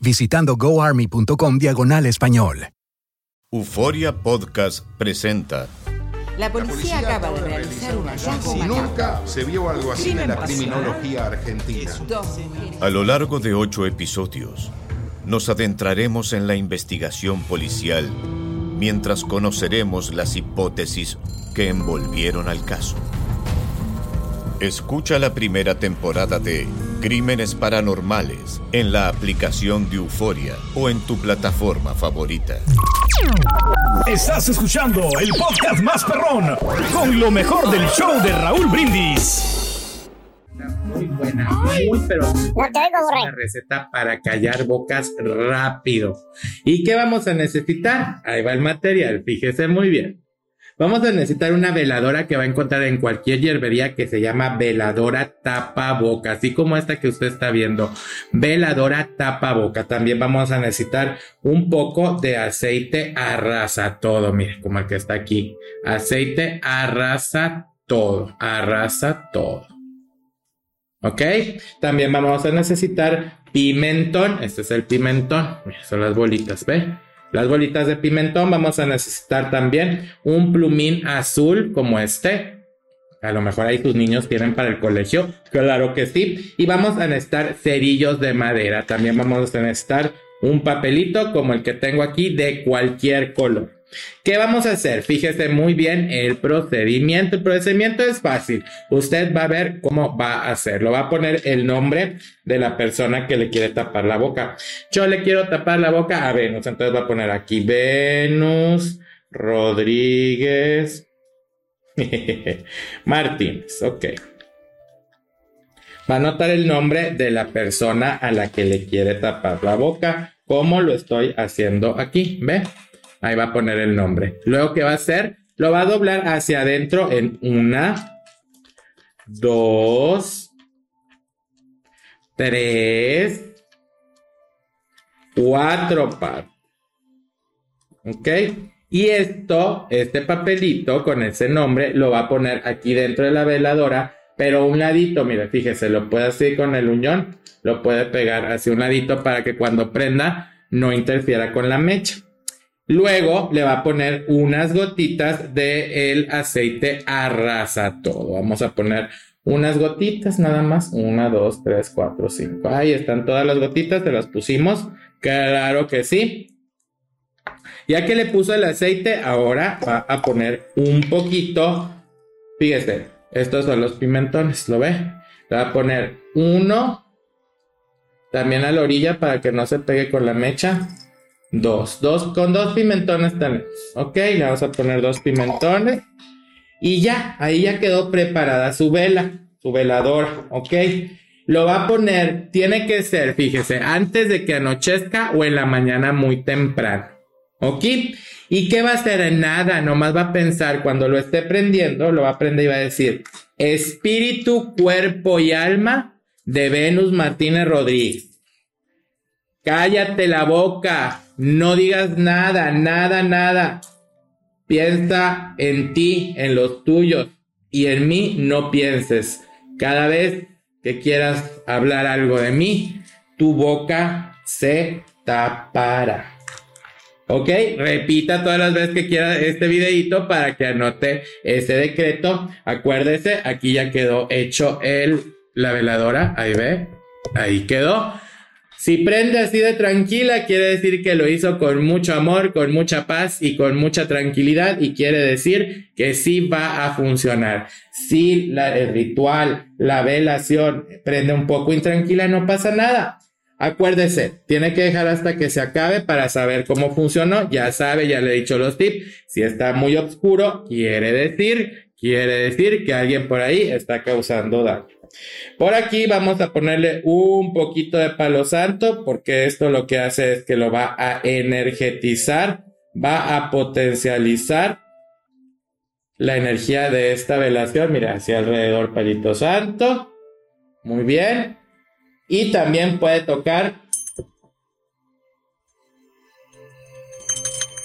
visitando goarmy.com diagonal español. Euforia Podcast presenta La policía acaba de realizar un hallazgo macabro. nunca se vio algo así en la criminología argentina. A lo largo de ocho episodios, nos adentraremos en la investigación policial mientras conoceremos las hipótesis que envolvieron al caso. Escucha la primera temporada de Crímenes Paranormales en la aplicación de Euforia o en tu plataforma favorita. Estás escuchando el podcast más perrón con lo mejor del show de Raúl Brindis. Muy buena, muy pero una receta para callar bocas rápido. ¿Y qué vamos a necesitar? Ahí va el material, fíjese muy bien. Vamos a necesitar una veladora que va a encontrar en cualquier hierbería que se llama veladora tapa boca, así como esta que usted está viendo. Veladora tapa boca. También vamos a necesitar un poco de aceite arrasa todo, mire, como el que está aquí. Aceite arrasa todo, arrasa todo. ¿Ok? También vamos a necesitar pimentón. Este es el pimentón. Mira, son las bolitas, ¿ve? Las bolitas de pimentón. Vamos a necesitar también un plumín azul como este. A lo mejor ahí tus niños tienen para el colegio. Claro que sí. Y vamos a necesitar cerillos de madera. También vamos a necesitar un papelito como el que tengo aquí de cualquier color. ¿Qué vamos a hacer? Fíjese muy bien el procedimiento. El procedimiento es fácil. Usted va a ver cómo va a hacerlo. Va a poner el nombre de la persona que le quiere tapar la boca. Yo le quiero tapar la boca a Venus. Entonces va a poner aquí Venus Rodríguez Martínez. Ok. Va a anotar el nombre de la persona a la que le quiere tapar la boca, como lo estoy haciendo aquí. ¿Ve? Ahí va a poner el nombre. Luego, ¿qué va a hacer? Lo va a doblar hacia adentro en una, dos, tres, cuatro partes. ¿Ok? Y esto, este papelito con ese nombre, lo va a poner aquí dentro de la veladora, pero un ladito, mire, fíjese, lo puede hacer con el uñón, lo puede pegar hacia un ladito para que cuando prenda no interfiera con la mecha. Luego le va a poner unas gotitas de el aceite arrasa todo. Vamos a poner unas gotitas nada más. Una, dos, tres, cuatro, cinco. Ahí están todas las gotitas, te las pusimos. Claro que sí. Ya que le puso el aceite, ahora va a poner un poquito. Fíjese, estos son los pimentones, ¿lo ve? Le va a poner uno. También a la orilla para que no se pegue con la mecha. Dos, dos, con dos pimentones también. Ok, le vamos a poner dos pimentones. Y ya, ahí ya quedó preparada su vela, su velador, ok. Lo va a poner, tiene que ser, fíjese, antes de que anochezca o en la mañana muy temprano. ¿Ok? ¿Y qué va a hacer? Nada, nomás va a pensar cuando lo esté prendiendo, lo va a prender y va a decir, espíritu, cuerpo y alma de Venus Martínez Rodríguez. Cállate la boca, no digas nada, nada, nada. Piensa en ti, en los tuyos y en mí no pienses. Cada vez que quieras hablar algo de mí, tu boca se tapará. Ok, repita todas las veces que quiera este videito para que anote ese decreto. Acuérdese, aquí ya quedó hecho el, la veladora. Ahí ve, ahí quedó. Si prende así de tranquila, quiere decir que lo hizo con mucho amor, con mucha paz y con mucha tranquilidad y quiere decir que sí va a funcionar. Si la, el ritual, la velación prende un poco intranquila, no pasa nada. Acuérdese, tiene que dejar hasta que se acabe para saber cómo funcionó. Ya sabe, ya le he dicho los tips. Si está muy oscuro, quiere decir, quiere decir que alguien por ahí está causando daño. Por aquí vamos a ponerle un poquito de palo santo porque esto lo que hace es que lo va a energetizar, va a potencializar la energía de esta velación. Mira, hacia alrededor palito santo. Muy bien. Y también puede tocar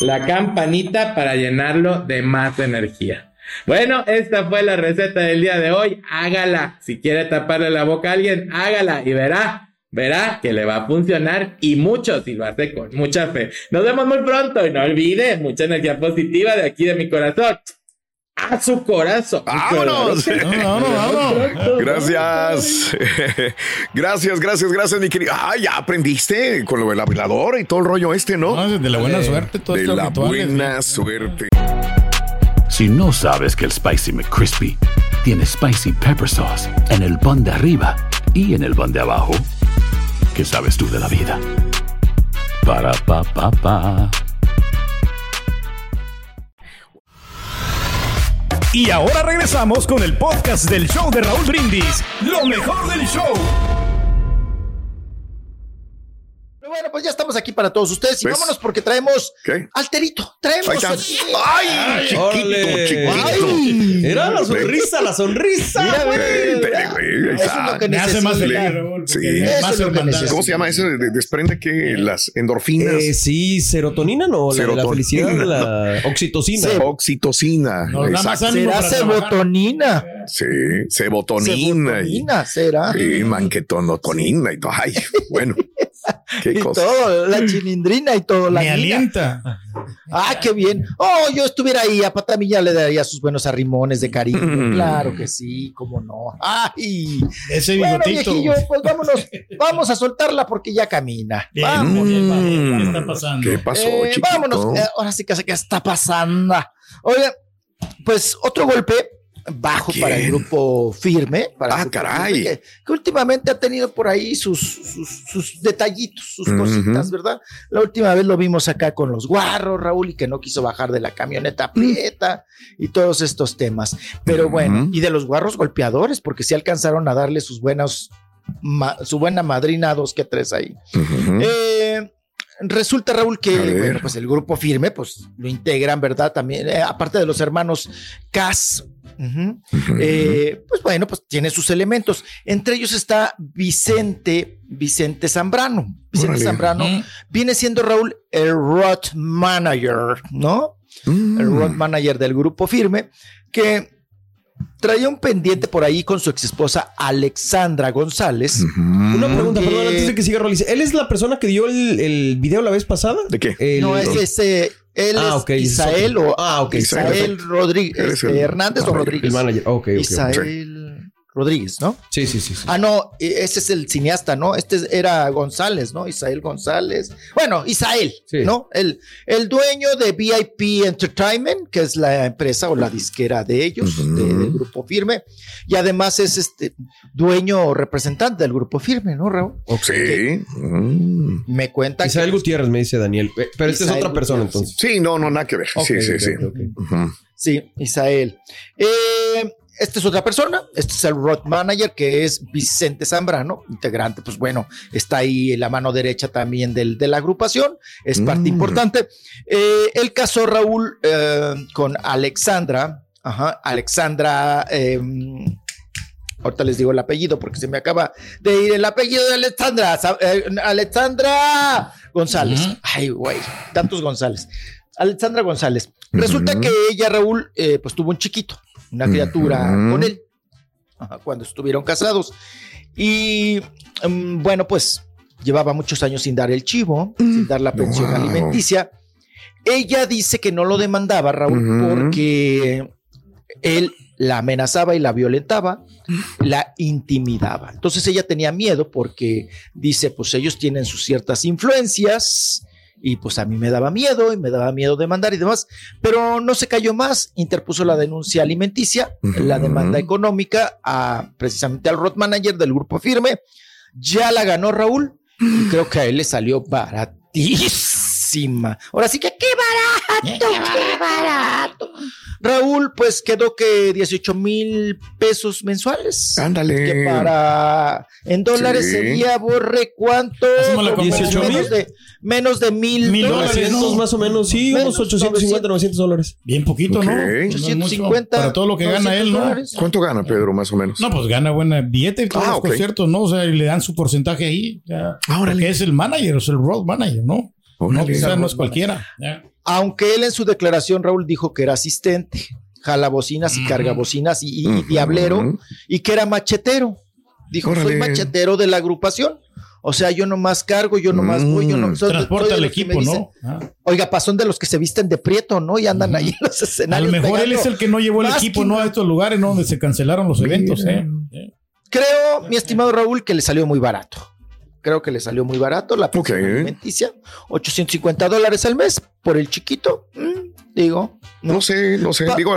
la campanita para llenarlo de más energía. Bueno, esta fue la receta del día de hoy. Hágala. Si quiere taparle la boca a alguien, hágala y verá, verá que le va a funcionar y mucho si lo hace con mucha fe. Nos vemos muy pronto y no olvide mucha energía positiva de aquí de mi corazón. A su corazón. ¡Vámonos! Gracias. gracias, gracias, gracias, mi querido. Ah, ya aprendiste con lo de la veladora y todo el rollo este, ¿no? No, de la buena suerte, todo De la rituales, buena suerte. Si no sabes que el Spicy McCrispy tiene Spicy Pepper Sauce en el pan de arriba y en el pan de abajo, ¿qué sabes tú de la vida? Para, pa, pa, pa. Y ahora regresamos con el podcast del show de Raúl Brindis. Lo mejor del show. Pues ya estamos aquí para todos ustedes y ¿Ves? vámonos porque traemos ¿Qué? alterito. Traemos. ¡Ay, chiquito, órale. chiquito! Ay. Era la sonrisa, la sonrisa. Mira, güey. Eso es lo que Me hace más feliz. Sí. más es. ¿Cómo se llama eso? De- Desprende que las endorfinas. Eh, sí, serotonina, no, la de la Serotonina. felicidad, la oxitocina. Sí. Oxitocina. Nos Exacto. Será sebotonina. Sí, sebotonina. y- Sebotonina será. Y manquetonotonina y todo. Ay, bueno. Qué Y cosa. todo, la chilindrina y todo. La Me alienta. Ah, qué bien. Oh, yo estuviera ahí, a Patamilla le daría sus buenos arrimones de cariño. Mm. Claro que sí, cómo no. Ay, Ese bueno, bigotito. viejillo, pues vámonos, vamos a soltarla porque ya camina. Bien, Vamos. bien, vamos. ¿Qué Mm, está pasando? ¿Qué pasó, Eh, vámonos, eh, ahora sí que sé qué está pasando. Oye, pues otro golpe bajo ¿Quién? para el grupo firme. Para el Ah, grupo caray. Firme, que, que últimamente ha tenido por ahí sus, sus, sus detallitos, sus cositas, ¿verdad? La última vez lo vimos acá con los guarros, Raúl, y que no quiso bajar de la camioneta prieta y todos estos temas. Pero bueno, y de los guarros golpeadores, porque sí alcanzaron a darle sus buenas, ma- su buena madrina dos que tres ahí. Eh, resulta, Raúl, que bueno, pues el grupo firme, pues lo integran, ¿verdad? También, eh, aparte de los hermanos Cas. eh, pues bueno, pues tiene sus elementos. Entre ellos está Vicente, Vicente Zambrano. Vicente Órale. Zambrano Mm. viene siendo Raúl el road manager, ¿no? Mm. El road manager del grupo firme, que traía un pendiente por ahí con su ex esposa Alexandra González. Una pregunta, perdón, antes de que siga Rolis. ¿Él es la persona que dio el, el video la vez pasada? ¿De qué? El- No, es ese. Él Ah, es Isael o Ah, ok, Isael Rodríguez Hernández o Rodríguez. El manager. Ok, ok. Isael Rodríguez, ¿no? Sí, sí, sí. sí. Ah, no, e- ese es el cineasta, ¿no? Este era González, ¿no? Isael González. Bueno, Isael, Sí. ¿no? El, el dueño de VIP Entertainment, que es la empresa o la disquera de ellos, de- del grupo firme, y además es este dueño o representante del grupo firme, ¿no, Raúl? Sí. Mm. Me cuenta Isabel que- Gutiérrez me dice Daniel. Eh, Pero esta es otra persona Gutiérrez, entonces. Sí, no, no, nada que ver. Sí, sí, sí. Sí, Isael. Eh, esta es otra persona, este es el road manager que es Vicente Zambrano, integrante, pues bueno, está ahí en la mano derecha también del, de la agrupación, es parte Mm. importante. Eh, el caso Raúl eh, con Alexandra, ajá, Alexandra, eh, ahorita les digo el apellido porque se me acaba de ir el apellido de Alexandra, eh, Alexandra González, ay güey, tantos González. Alexandra González. Resulta que ella, Raúl, eh, pues tuvo un chiquito, una criatura con él, cuando estuvieron casados. Y mm, bueno, pues llevaba muchos años sin dar el chivo, sin dar la pensión Wow. alimenticia. Ella dice que no lo demandaba, Raúl, porque él la amenazaba y la violentaba, la intimidaba. Entonces ella tenía miedo porque dice, pues ellos tienen sus ciertas influencias y pues a mí me daba miedo y me daba miedo demandar y demás, pero no se cayó más, interpuso la denuncia alimenticia, la demanda económica a precisamente al road manager del grupo firme, ya la ganó Raúl y creo que a él le salió baratísima. Ahora sí que qué barato, qué barato. Raúl, pues quedó que 18 mil pesos mensuales. Ándale. Que para en dólares Sí. sería, borre, ¿cuánto? Hacemos menos de, menos de mil, Mil dólares. más o menos, sí, Menos, unos 850, 900 dólares. Bien poquito, ¿no? Ok. No es mucho. 850, Para todo lo que gana 900 él, ¿no? dólares. ¿Cuánto gana Pedro, más o menos? No, pues gana buena billete y todos Ah, los ok. conciertos, ¿no? O sea, y le dan su porcentaje ahí. Ya. Ah, órale. Porque es el manager, es el road manager, ¿no? No, o sea, no es cualquiera. Aunque él en su declaración, Raúl, dijo que era asistente, jala bocinas y carga bocinas y, y- y Ujú. diablero, y que era machetero. Dijo, soy machetero de la agrupación. O sea, yo nomás cargo, yo nomás voy, yo no soy- Transporta me equipo, dicen, ¿no? Ah. Oiga, pasón de los que se visten de prieto, ¿no? Y andan ahí en los A escenarios. lo mejor él es el que no llevó el equipo, ¿no? A estos lugares, ¿no? Donde se cancelaron los eventos. Eh. Creo, mi estimado Raúl, que le salió muy barato. Creo que le salió muy barato la pensión Ok. alimenticia. 850 dólares al mes por el chiquito. Mm, digo, No sé, no sé. Pa- Digo,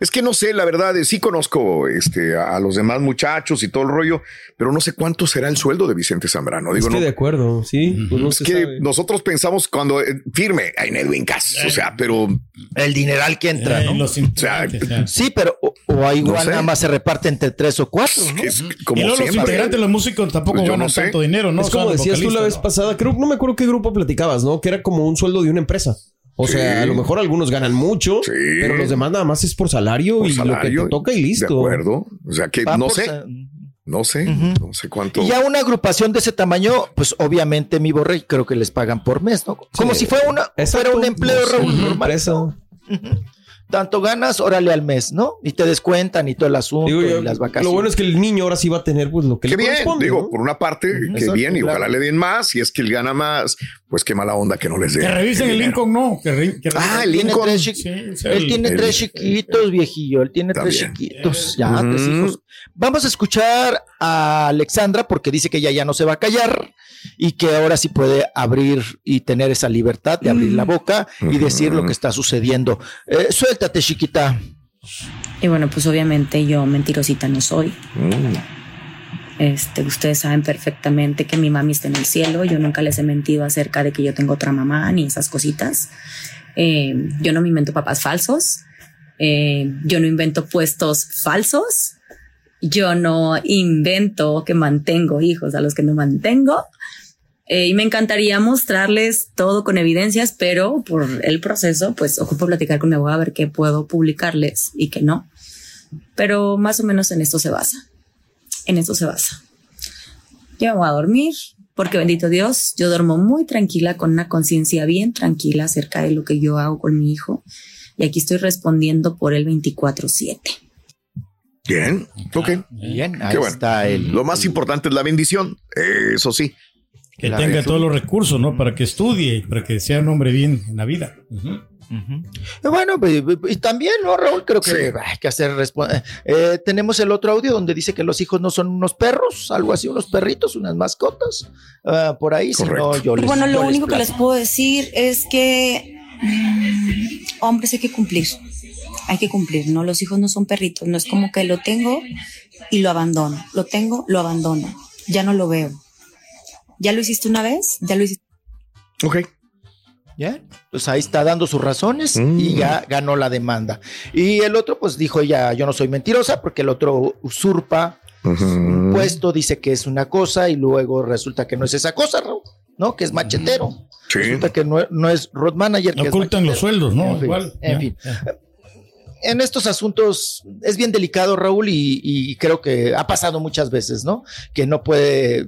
es que no sé, la verdad, eh, sí conozco este, a, a los demás muchachos y todo el rollo, pero no sé cuánto será el sueldo de Vicente Zambrano. Digo, Estoy no, de acuerdo, sí. pues no es se que sabe. nosotros pensamos cuando eh, firme en Edwin Cass, o sea, pero el dineral que entra, Eh, ¿no? los integrantes, ya. Sí, pero o, o ahí No igual sé. nada más se reparte entre tres o cuatro, ¿no? que es Y como luego los integrantes, los músicos tampoco Pues yo ganan no sé. tanto dinero, ¿no? es O sea, como decías tú la vez ¿no? pasada, creo, no me acuerdo qué grupo platicabas, ¿no? Que era como un sueldo de una empresa. O Sí. sea, a lo mejor algunos ganan mucho, Sí. pero los demás nada más es por salario Por y lo que te toca y listo. De acuerdo. O sea, que Va no sé, no sé, no sé cuánto. Y ya una agrupación de ese tamaño, pues obviamente mi borrey creo que les pagan por mes, ¿no? Como Sí. si fuera una Exacto. fuera un empleo Raúl, una normal. Tanto ganas, órale al mes, ¿no? Y te descuentan y todo el asunto Digo, y las vacaciones. lo bueno es que el niño ahora sí va a tener pues lo que Qué le bien, corresponde. digo, ¿no? por una parte, qué exacto, bien, y claro. ojalá le den más, y es que él gana más, pues qué mala onda que no les den. Que revisen el. Lincoln, ¿no? Que re- que Ah, el Tiene Lincoln. tres chi- Sí, o sea, Él el- tiene el- tres chiquitos, viejillo. Él tiene tres chiquitos. Ya, tres hijos. Vamos a escuchar a Alexandra porque dice que ella ya no se va a callar y que ahora sí puede abrir y tener esa libertad de abrir la boca y decir lo que está sucediendo. Eh, suéltate, chiquita. Y bueno, pues obviamente yo mentirosita no soy. Mm. Este, ustedes saben perfectamente que mi mami está en el cielo. Yo nunca les he mentido acerca de que yo tengo otra mamá ni esas cositas. Eh, yo no me invento papás falsos. Eh, yo no invento puestos falsos. Yo no invento que mantengo hijos a los que no mantengo. Eh, y me encantaría mostrarles todo con evidencias, pero por el proceso, pues ocupo platicar con mi abogado a ver qué puedo publicarles y qué no. Pero más o menos en esto se basa. En esto se basa. Yo me voy a dormir porque bendito Dios, yo duermo muy tranquila con una conciencia bien tranquila acerca de lo que yo hago con mi hijo. Y aquí estoy respondiendo por el 24/7. Bien, ok. Bien, ahí Qué bueno. está el. Lo más importante es la bendición, eso sí. Que La tenga todos los recursos, ¿no? Para que estudie, para que sea un hombre bien en la vida. Eh, Bueno, pues, y también, ¿no, Raúl? Creo que Sí. hay que hacer. respo- Eh, tenemos el otro audio donde dice que los hijos no son unos perros, algo así, unos perritos, unas mascotas. Ah, por ahí, si no, Correcto. yo les. Bueno, yo lo único que les puedo decir es que mm, hombres hay que cumplir. Hay que cumplir, ¿no? Los hijos no son perritos, no es como que lo tengo y lo abandono. Lo tengo, lo abandono. Ya no lo veo. Ya lo hiciste una vez, ya lo hiciste. Ok. Ya, pues ahí está dando sus razones Mm. y ya ganó la demanda. Y el otro, pues dijo ella, yo no soy mentirosa, porque el otro usurpa un puesto, dice que es una cosa y luego resulta que no es esa cosa, ¿no? Que es machetero. Sí. Resulta que no, no es road manager. que es Ocultan los sueldos, ¿no? En fin, Igual. en fin. En estos asuntos es bien delicado, Raúl, y, y creo que ha pasado muchas veces, ¿no? Que no puede,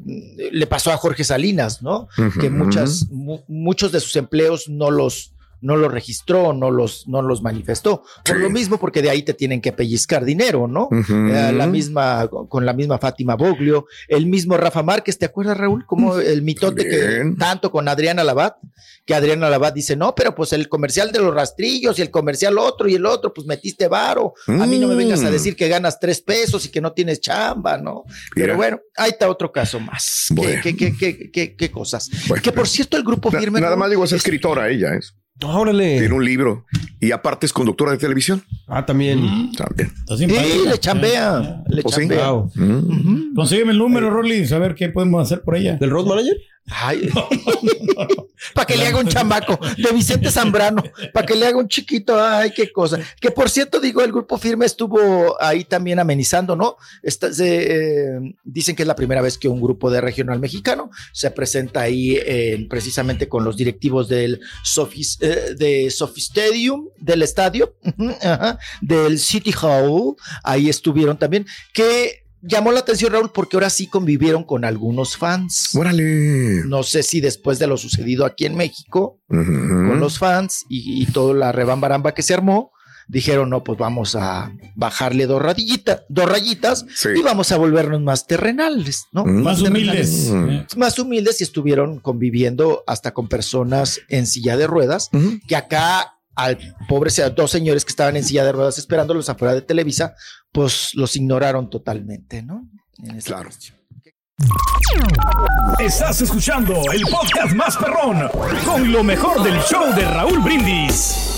le pasó a Jorge Salinas, ¿no? Que muchas, mu- muchos de sus empleos no los, no los registró, no los, no los manifestó. Por lo mismo, porque de ahí te tienen que pellizcar dinero, ¿no? Eh, la misma, con la misma Fátima Boglio, el mismo Rafa Márquez, ¿te acuerdas, Raúl? Como el mitote que tanto con Adriana Labat, que Adriana Labat dice, no, pero pues el comercial de los rastrillos y el comercial otro y el otro, pues metiste varo. A mí no me vengas a Mm. decir que ganas tres pesos y que no tienes chamba, ¿no? Pero bueno, ahí está otro caso más. ¿Qué- Bueno. ¿Qué, qué, qué, qué, qué cosas? que por cierto, el grupo firme. Nada más digo, es escritora ella, ¿es? Órale. Tiene un libro. Y aparte es conductora de televisión. Ah, también. También. Sí, le chambea. Le sí. chambea. Wow. Mm. Consígueme el número, Rolly, a ver qué podemos hacer por ella. ¿Del road manager? Ay. para que le haga un chamaco de Vicente Zambrano, para que le haga un chiquito, ay, qué cosa. Que por cierto, digo, el grupo firme estuvo ahí también amenizando, ¿no? Esta- se, eh, dicen que es la primera vez que un grupo de regional mexicano se presenta ahí eh, precisamente con los directivos del Sofis, eh, de Sophie Stadium, del estadio, del City Hall, ahí estuvieron también, que llamó la atención Raúl porque ahora sí convivieron con algunos fans. Órale. No sé si después de lo sucedido aquí en México con los fans y, y toda la rebambaramba que se armó, dijeron, no, pues vamos a bajarle dos, rayitas, dos rayitas y vamos a volvernos más terrenales, ¿no? Mm. Más humildes. terrenales. Más humildes y estuvieron conviviendo hasta con personas en silla de ruedas, que acá al pobre sea dos señores que estaban en silla de ruedas esperándolos afuera de Televisa, pues los ignoraron totalmente, ¿no? claro. Estás escuchando el podcast más perrón con lo mejor del show de Raúl Brindis.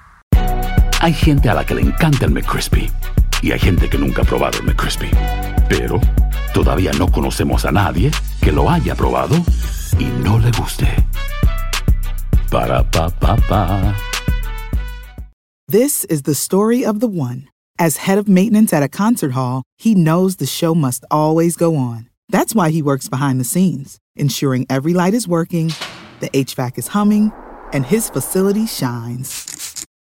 Hay gente a la que le encanta el McCrispy y hay gente que nunca ha probado el McCrispy. Pero todavía no conocemos a nadie que lo haya probado y no le guste. Para pa pa pa. This is the story of the one. As head of maintenance at a concert hall, he knows the show must always go on. That's why he works behind the scenes, ensuring every light is working, the HVAC is humming, and his facility shines.